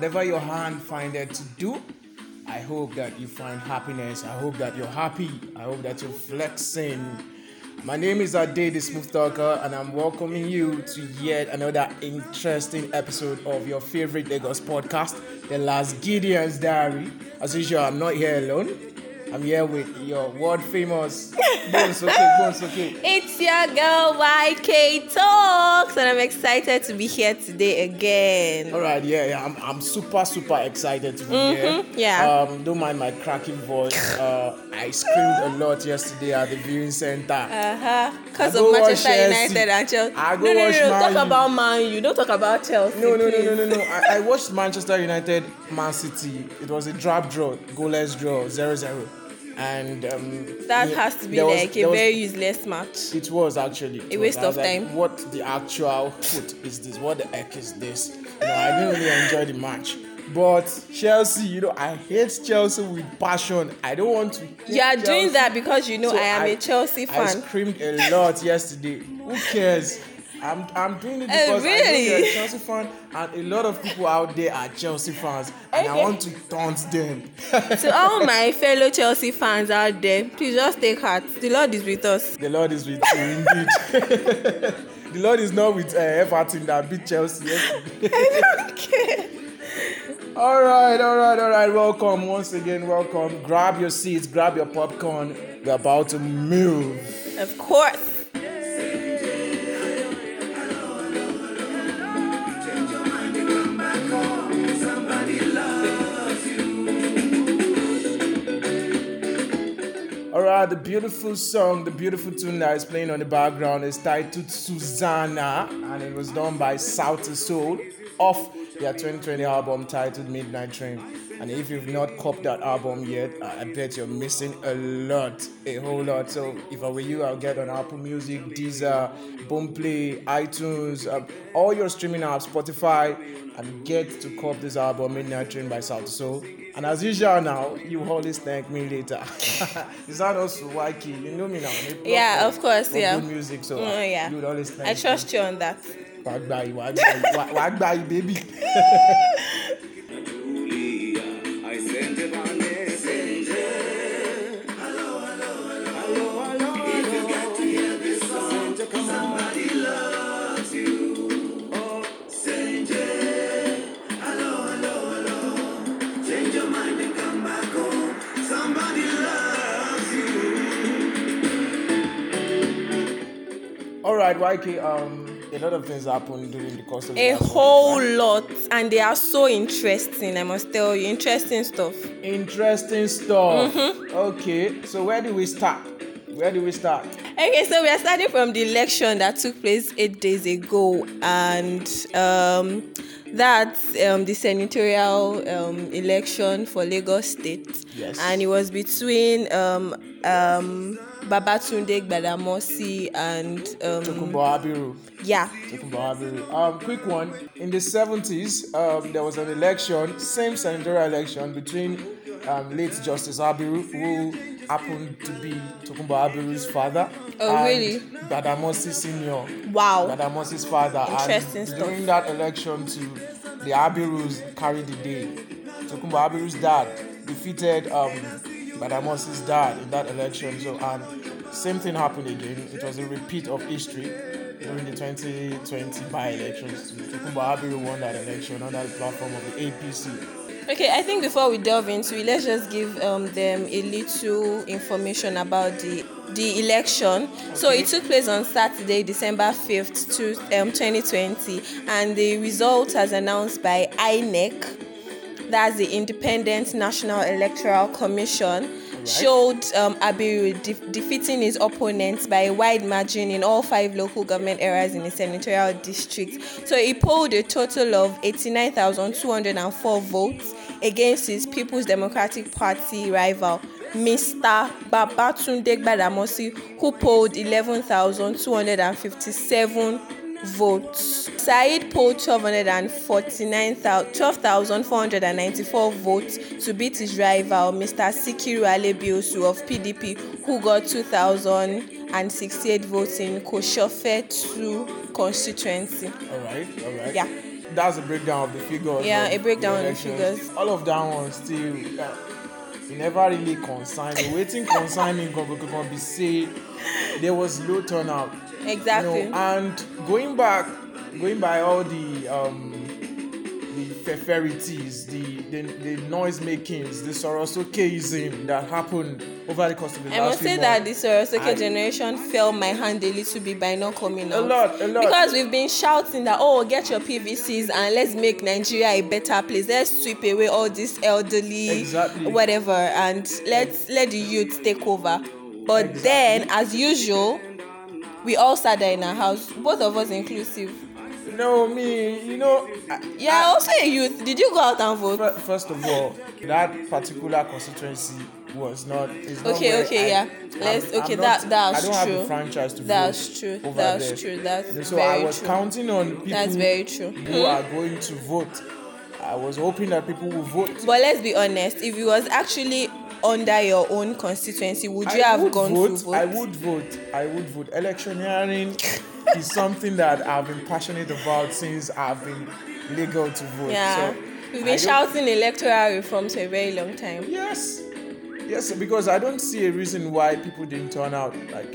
whatever your hand findeth to do, I hope that you find happiness. I hope that you're happy. I hope that you're flexing. My name is Ade, the Smooth Talker, and I'm welcoming you to yet another interesting episode of your favorite Lagos podcast, The Last Gideon's Diary. As usual, I'm not here alone. I'm here with your world famous Bones Okay, Bones Okay. It's your girl YK Talks, and I'm excited to be here today again. All right, yeah, yeah, I'm, I'm super, super excited to be Mhm, here. yeah. Um, don't mind my cracking voice. Uh, I screamed a lot yesterday at the viewing center. Uh huh. Because of Manchester United and Chelsea. I go no, no, no, no. Talk U. about Man U. Don't talk about Chelsea. No, no, no, please. no, no, no. I, I watched Manchester United, Man City. It was a drop draw, goalless draw, 0-0. And um, That has to be there was- like a was- very useless match. It was actually it A waste I was of like, time. What the actual foot is this? What the heck is this? You know, I didn't really enjoy the match. But Chelsea, you know, I hate Chelsea with passion. I don't want to. You are doing that because you know So I am a Chelsea fan. I screamed a lot yesterday. Who cares? I'm, I'm doing it Oh, because I know you're a Chelsea fan, and a lot of people out there are Chelsea fans, and I want to taunt them. to all my fellow Chelsea fans out there, please just take heart. The Lord is with us. The Lord is with you, indeed. the Lord is not with uh, Everton that beat Chelsea yesterday. okay. all right, all right, all right. Welcome once again. Welcome. Grab your seats, grab your popcorn. We're about to move. Of course. Right, the beautiful song, the beautiful tune that is playing on the background is titled Suzanna, and it was done by Sauti Sol off their 2020 album titled Midnight Train. And if you've not copped that album yet, I bet you're missing a lot, a whole lot. So if I were you, I'll get on Apple Music, Deezer, Boomplay, iTunes, um, all your streaming apps, Spotify, and get to cop this album Midnight Train by Sauti Sol. And as usual now, you always thank me later. Is that also YK? You know me now. I'm a plug Yeah, of course, yeah. Good music, so Mm, uh, yeah. you would always thank I trust you on that. me. Wagbai, wagbai, wa- wagbai, baby. Right, YK. Um, a lot of things happened during the course of A whole right? lot, and they are so interesting. I must tell you, interesting stuff. Interesting stuff. Mm-hmm. Okay, so where do we start? Where do we start? Okay, so we are starting from the election that took place eight days ago, and um, that's um, the senatorial um, election for Lagos State. Yes. And it was between um, um, Babatunde Gbadamosi and um, Tokunbo Abiru. yeah, Tokunbo Abiru. Um, quick one. In the 70s, um, there was an election, same senatorial election between um, late Justice Abiru, who happened to be Tokunbo Abiru's father. Oh, really? Gbadamosi Senior. wow. Gbadamosi's father. Interesting and stuff. during that election, too, the Abirus carried the day. Tokunbo Abiru's dad defeated um, Gbadamosi's dad in that election. So, and same thing happened again. It was a repeat of history during the 2020 by-elections. Tokunbo Abiru won that election under the platform of the APC. Okay, I think before we delve into it, let's just give um, them a little information about the the election. So it took place on Saturday, December fifth, to um, 2020, and the result as announced by INEC, that's the Independent National Electoral Commission. Showed um, Abiru de- defeating his opponents by a wide margin in all five local government areas in the senatorial district. So he polled a total of 89,204 votes against his People's Democratic Party rival, Mr. Babatunde Gbadamosi, who polled 11,257 votes. Said polled 12,494 votes to beat his rival, Mr. Sikiru Alebiosu of PDP, who got 2,068 votes in Kosofe 2 constituency. All right, all right. Yeah. that's a breakdown of the figures. Yeah, a breakdown the of the figures. All of that one still. Uh, never really concerned me. Waiting concerning can, can, can be say there was low turnout. Exactly. You know, and going back, going by all the um, the feferities, the, the the noise makings, the Sorosokeism that happened over the course of the I last must say months. that the Sorosoke generation fell my hand a little bit by not coming out. A lot, a lot. Because we've been shouting that, oh, get your PVCs and let's make Nigeria a better place. Let's sweep away all this elderly, Exactly. whatever, and let's let the youth take over. But Exactly. then, as usual, we all sat there in our house, both of us inclusive. No, me, you know. Yeah, I, Yeah, also a youth. Did you go out and vote? First of all, that particular constituency was not. Is Okay, where okay, I- yeah. Let's. I'm Okay, not- that that's I don't have true. franchise to That's vote true. over That's there. true. That's so very I was true. counting on people That's very true. who are going to vote. I was hoping that people would vote. But let's be honest, if it was actually under your own constituency, would you I have would gone vote, to vote? I would vote. I would vote. Electioneering is something that I've been passionate about since I've been legal to vote. Yeah. So We've been shouting electoral reforms for a very long time. Yes, yes, because I don't see a reason why people didn't turn out. Like,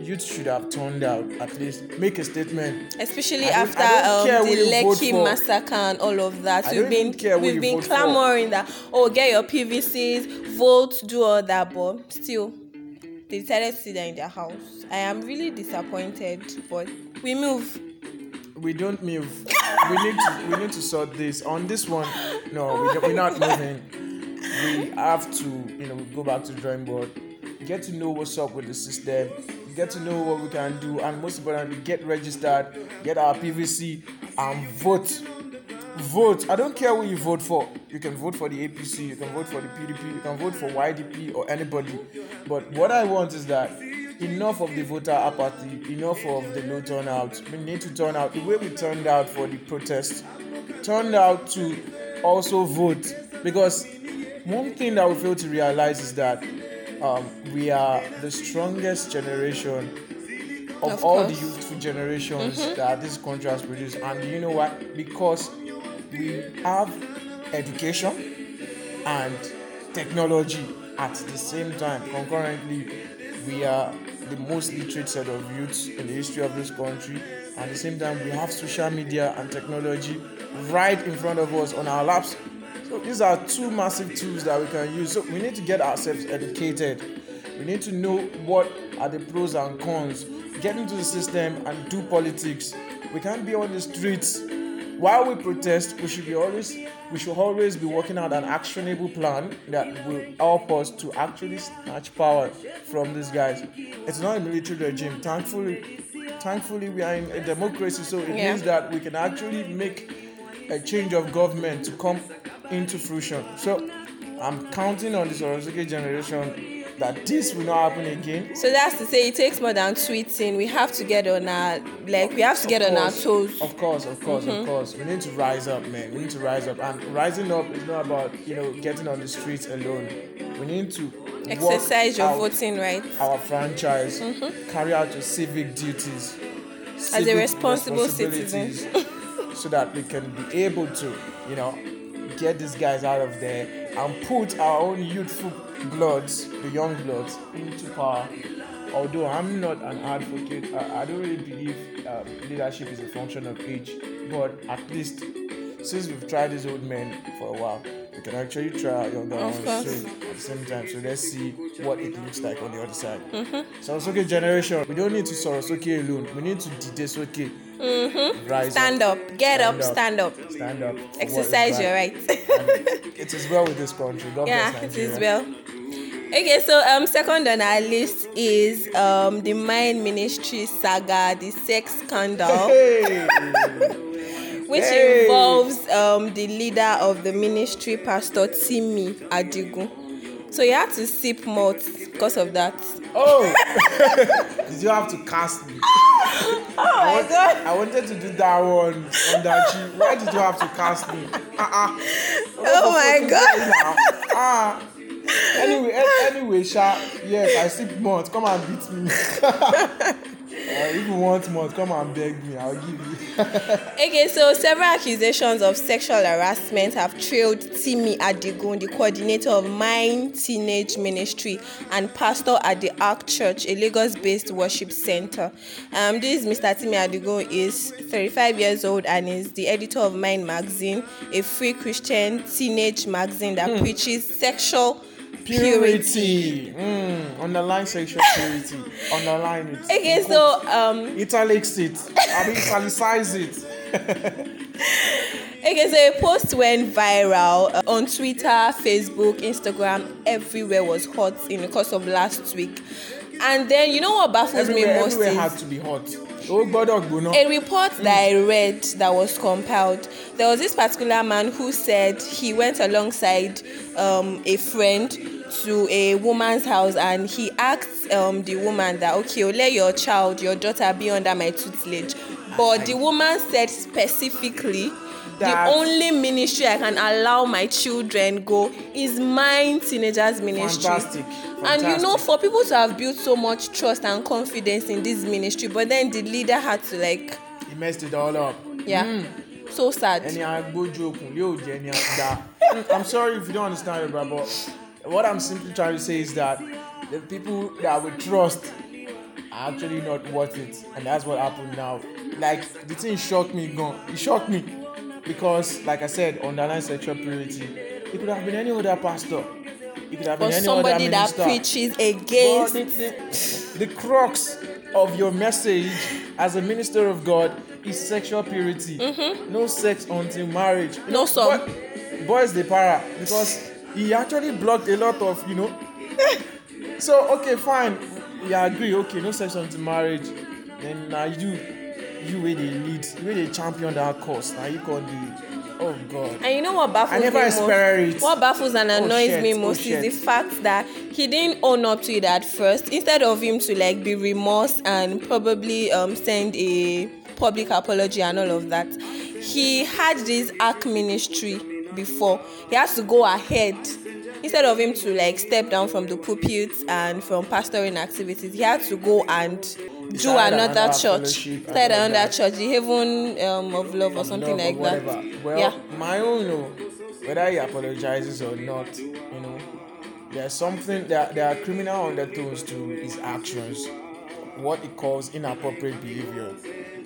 youth should have turned out at least. Make a statement. Especially I after I don't care um, the Lekki massacre and all of that. I we've been even care who we've been vote for. clamoring that oh get your PVCs, vote, do all that, but still they decided to sit in their house. I am really disappointed, but we move. We don't move. we need to. We need to sort this. On this one, no, we we're not moving. We have to, you know, go back to the drawing board. Get to know what's up with the system. Get to know what we can do, and most importantly, get registered, get our PVC, and vote. vote. I don't care who you vote for. You can vote for the APC, you can vote for the PDP, you can vote for YDP or anybody. But what I want is that enough of the voter apathy, enough of the low turnout. We need to turn out the way we turned out for the protest. Turned out to also vote because one thing that we fail to realize is that um, we are the strongest generation of, Of all the youthful generations that this country has produced. And you know what? Because we have education and technology at the same time. Concurrently, we are the most literate set of youths in the history of this country. At the same time, we have social media and technology right in front of us on our laps. These are two massive tools that we can use. So we need to get ourselves educated. We need to know what are the pros and cons. Get into the system and do politics. We can't be on the streets. While we protest, we should be always we should always be working out an actionable plan that will help us to actually snatch power from these guys. It's not a military regime. Thankfully, thankfully we are in a democracy, so it Yeah. means that we can actually make a change of government to come into fruition. So I'm counting on the Sorosoke generation that this will not happen again. So that's to say, it takes more than tweeting. We have to get on our like we have to get Of on our toes. Of course, of course, of mm-hmm. course. We need to rise up, man. We need to rise up. And rising up is not about, you know, getting on the streets alone. We need to Exercise your voting rights. Our franchise, mm-hmm. carry out your civic duties As a responsible citizen. so that we can be able to, you know, get these guys out of there and put our own youthful bloods, the young bloods, into power. Although I'm not an advocate, I, I don't really believe um, leadership is a function of age, but at least since we've tried these old men for a while, we can actually try our younger ones too at the same time. So let's see what it looks like on the other side. Mm-hmm. Sorosoke generation, we don't need to Sorosoke alone. We need to Didesoke. Mm-hmm. Stand up, get up, stand up. Stand up. what is Exercise your right. rights. It is well with this country. God yeah, it is well. Okay, so um, second on our list is um the Mine Ministry saga, the sex scandal, Hey, which Hey. involves um the leader of the ministry, Pastor Timi Adigun. So you had to sip malt because of that. oh, did you have to cast me? Oh my god! I wanted to do that one on that G. Why did you have to cast me? Uh-uh. Oh my god! Ah, anyway, anyway, Sha, yes, I sip more. Come and beat me. uh, if you want month, come and beg me. I'll give you. Okay, so several accusations of sexual harassment have trailed Timi Adigun, the coordinator of Mine Teenage Ministry and pastor at the Ark Church, a Lagos-based worship center. Um, this Mr. Timi Adigun is 35 years old and is the editor of Mine Magazine, a free Christian teenage magazine that preaches sexual purity. Purity. Mm, underline sexual purity. Underline it. Okay, so um, Italics it. I mean, italicize it. Okay, so a post went viral uh, on Twitter, Facebook, Instagram, everywhere was hot in the course of last week. And then you know what baffles me Everywhere, most everywhere is had to be hot. Oh, gbọ́dọ̀ gbóná. a report that I read that was compiled. There was this particular man who said he went alongside um, a friend to a woman's house and he asked um, the woman that okay, let your child, your daughter be under my tutelage. But the woman said specifically That- the only ministry I can allow my children go is mine teenagers ministry. Fantastic. And you know, for people to have built so much trust and confidence in this ministry, but then the leader had to like, He messed it all up. yeah, hmm. so sad. ẹni agbójú okùn yóò jẹ ẹni àgbà. i'm sorry if you don't understand yoruba but what i'm simply trying to say is that the people that we trust are actually not worth it and that's what happened now like the thing shocked me gan e shock me because like i said underline sexual purity it could have been any other pastor it could have been But any somebody other that minister. preaches But against the, the, the crux of your message as a minister of God is sexual purity. No sex until marriage. You Mm-hmm. No some. boy- boys they para because he actually blocked a lot of you know. so okay, fine. Yeah, agree. Okay, no sex until marriage. Then now you, you where they lead, where they champion that cause. Now you can do. Oh God. And you know what baffles me most? What baffles and Oh, annoys shit. me Oh, most is the fact that he didn't own up to it at first. Instead of him to like be remorse and probably um send a public apology and all of that, he had this arc ministry before. He has to go ahead. Instead of him to like step down from the pulpit and from pastoring activities, he had to go and do another church. fellowship and Started all another that. church, the Heaven um, of Love or something love like or that. Well, yeah. my own, no, whether he apologizes or not, you know, there's something there. There are criminal undertones to his actions. What he calls inappropriate behavior.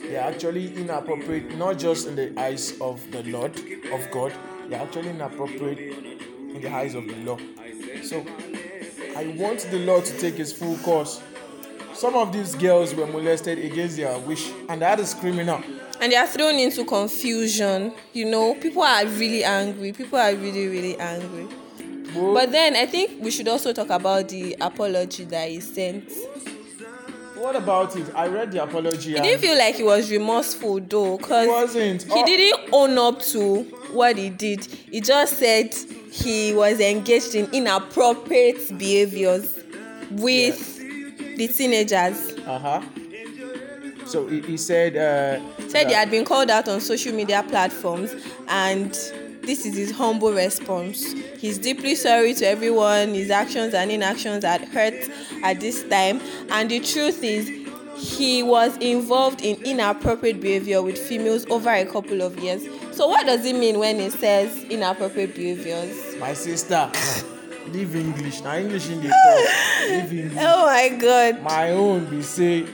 They're actually inappropriate, not just in the eyes of the Lord of God. They're actually inappropriate in the eyes of the law. So, I want the law to take its full course. Some of these girls were molested against their wish, and that is criminal. and they are thrown into confusion you know people are really angry people are really really angry Well, but then i think we should also talk about the apology that he sent What about it? I read the apology. he didn't feel like he was remorseful though because wasn't. he Oh, didn't own up to what he did he just said he was engaged in inappropriate behaviors with the teenagers Uh-huh. So he, he said. Uh, said he had been called out on social media platforms and this is his humble response he's deeply sorry to everyone his actions and inactions had hurt at this time and the truth is he was involved in inappropriate behavior with females over a couple of years so what does it mean when it says inappropriate behaviors My sister. Leave English. Now English in talk. Leave English. oh my god My own be say.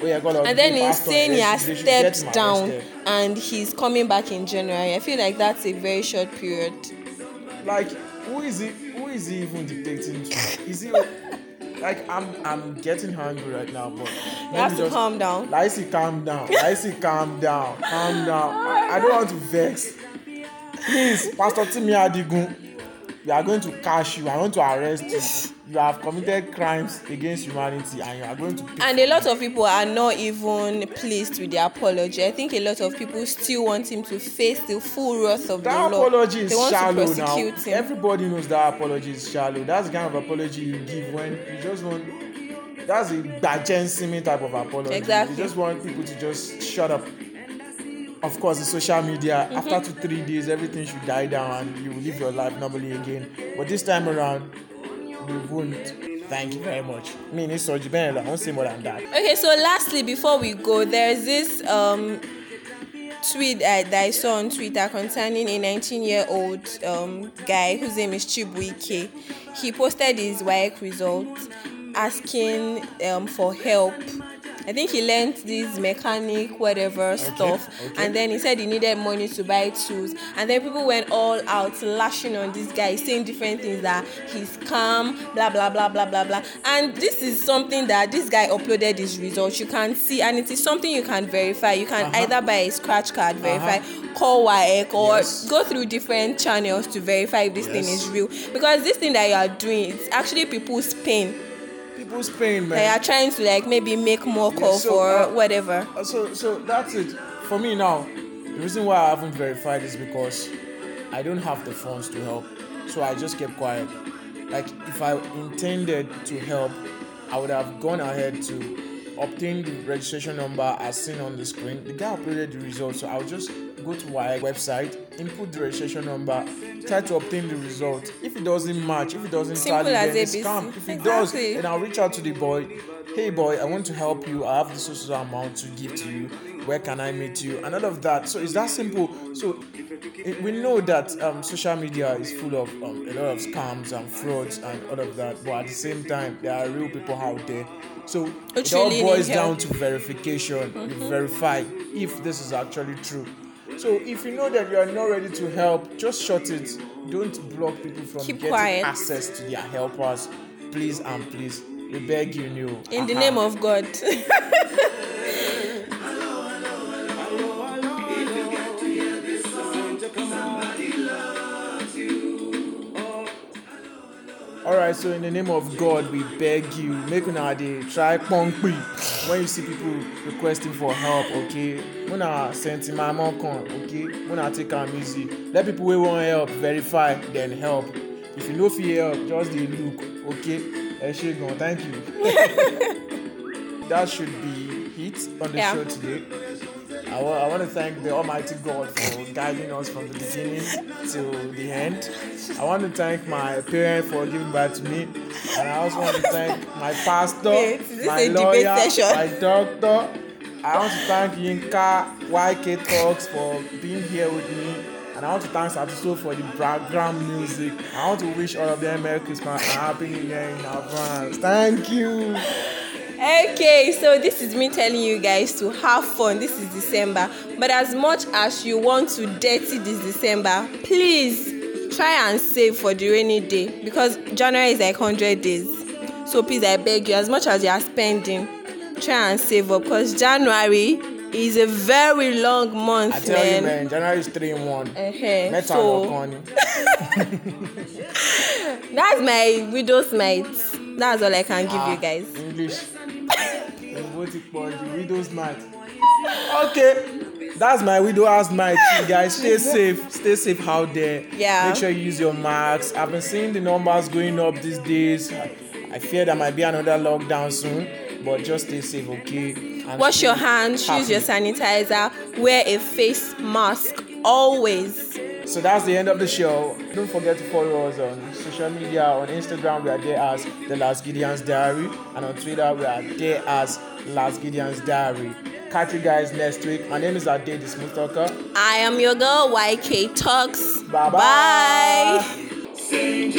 Oh, God, and then he's saying he has stepped down arrested. and he's coming back in january i feel like that's a very short period Like, who is he? Who is he even dictating to? Is he? Like, I'm, I'm getting hungry right now, but you have to calm down Lacey, calm down. Lacey, calm down. Calm down. I, I don't want to vex. Please, Pastor Timi Adigun, we are going to catch you. I want to arrest you. You have committed crimes against humanity and you are going to pay. And a lot of people are not even pleased with the apology. I think a lot of people still want him to face the full wrath of that the law. apology is they want shallow to now. him. Everybody knows that apology is shallow. That's the kind of apology you give when you just want. That's a Bajensimi type of apology. Exactly. You just want people to just shut up. Of course, the social media. After two, three days, everything should die down and you will live your life normally again. But this time around, we won't. Thank you very much. Me, it's Ben. I won't say more than that. Okay, so lastly, before we go, there's this um tweet uh, that I saw on Twitter concerning a 19-year-old um guy whose name is Chibuike. He posted his WAEC results, asking um for help. I think he learned this mechanic whatever stuff, okay. and then he said he needed money to buy tools. And then people went all out lashing on this guy, saying different things that he's calm, blah blah blah blah blah blah. And this is something that this guy uploaded his results. You can see, and it is something you can verify. You can Uh-huh. either buy a scratch card, verify, call WAEC, or Yes. go through different channels to verify if this thing is real. Because this thing that you are doing, it's actually people's pain. People's pain, man. They are trying to like maybe make more call so, for uh, whatever. So so that's it for me now the reason why i haven't verified is because i don't have the funds to help so i just kept quiet like if i intended to help i would have gone ahead to obtain the registration number as seen on the screen the guy uploaded the results so i'll just go to my website input the registration number try to obtain the result if it doesn't match if it doesn't Simple tally then it's scam if it does then I'll reach out to the boy. Hey boy, I want to help you. I have this social amount to give to you. Where can I meet you? And all of that. So it's that simple. So it, we know that um, social media is full of um, a lot of scams and frauds and all of that. But at the same time, there are real people out there. So it all boils down to verification. You verify if this is actually true. So if you know that you are not ready to help, just shut it. Don't block people from Keep getting quiet. access to their helpers. Please and please. We beg you, Neil. In the Uh-huh. name of God. Alright, so in the name of God, we beg you, make una dey try pongpi when you see people requesting for help, okay? Una sentima monkon, okay? Una take am easy. Let people wey wan help verify, then help. If you no fit help, just dey look, okay? Ẹ ṣé gan, thank you. that should be it on the Yeah. show today. I wa- I want to thank the Almighty God for guiding us from the beginning to the end. I want to thank my parents for giving birth to me, and I also want to thank my pastor, Wait, my lawyer, my doctor. I want to thank Yinka YK Talks for being here with me, and I want to thank Sauti Sol for the background music. I want to wish all of them Merry Christmas and Happy New Year in advance. Thank you. Okay, so this is me telling you guys to have fun. This is December. But as much as you want to dirty this December, please try and save for the rainy day because January is like 100 days. So please, I beg you, as much as you are spending, try and save up because January is a very long month, I tell man. you, man, January is 3 in 1. Uh-huh. So- That's my widow's mite. That's all I can give Ah, you guys. English. Widow's night. Okay, that's my widow's night. You guys stay safe, stay safe out there. Yeah. Make sure you use your masks. I've been seeing the numbers going up these days. I, I fear there might be another lockdown soon, but just stay safe, okay? And Wash your hands, use your sanitizer, wear a face mask always. So that's the end of the show. Don't forget to follow us on social media. On Instagram, we are there as The Last Gideon's Diary. And on Twitter, we are there as Last Gideon's Diary. Catch you guys next week. My name is Ade, the Smooth Talker. I am your girl, YK Talks. Bye-bye. Bye. Sing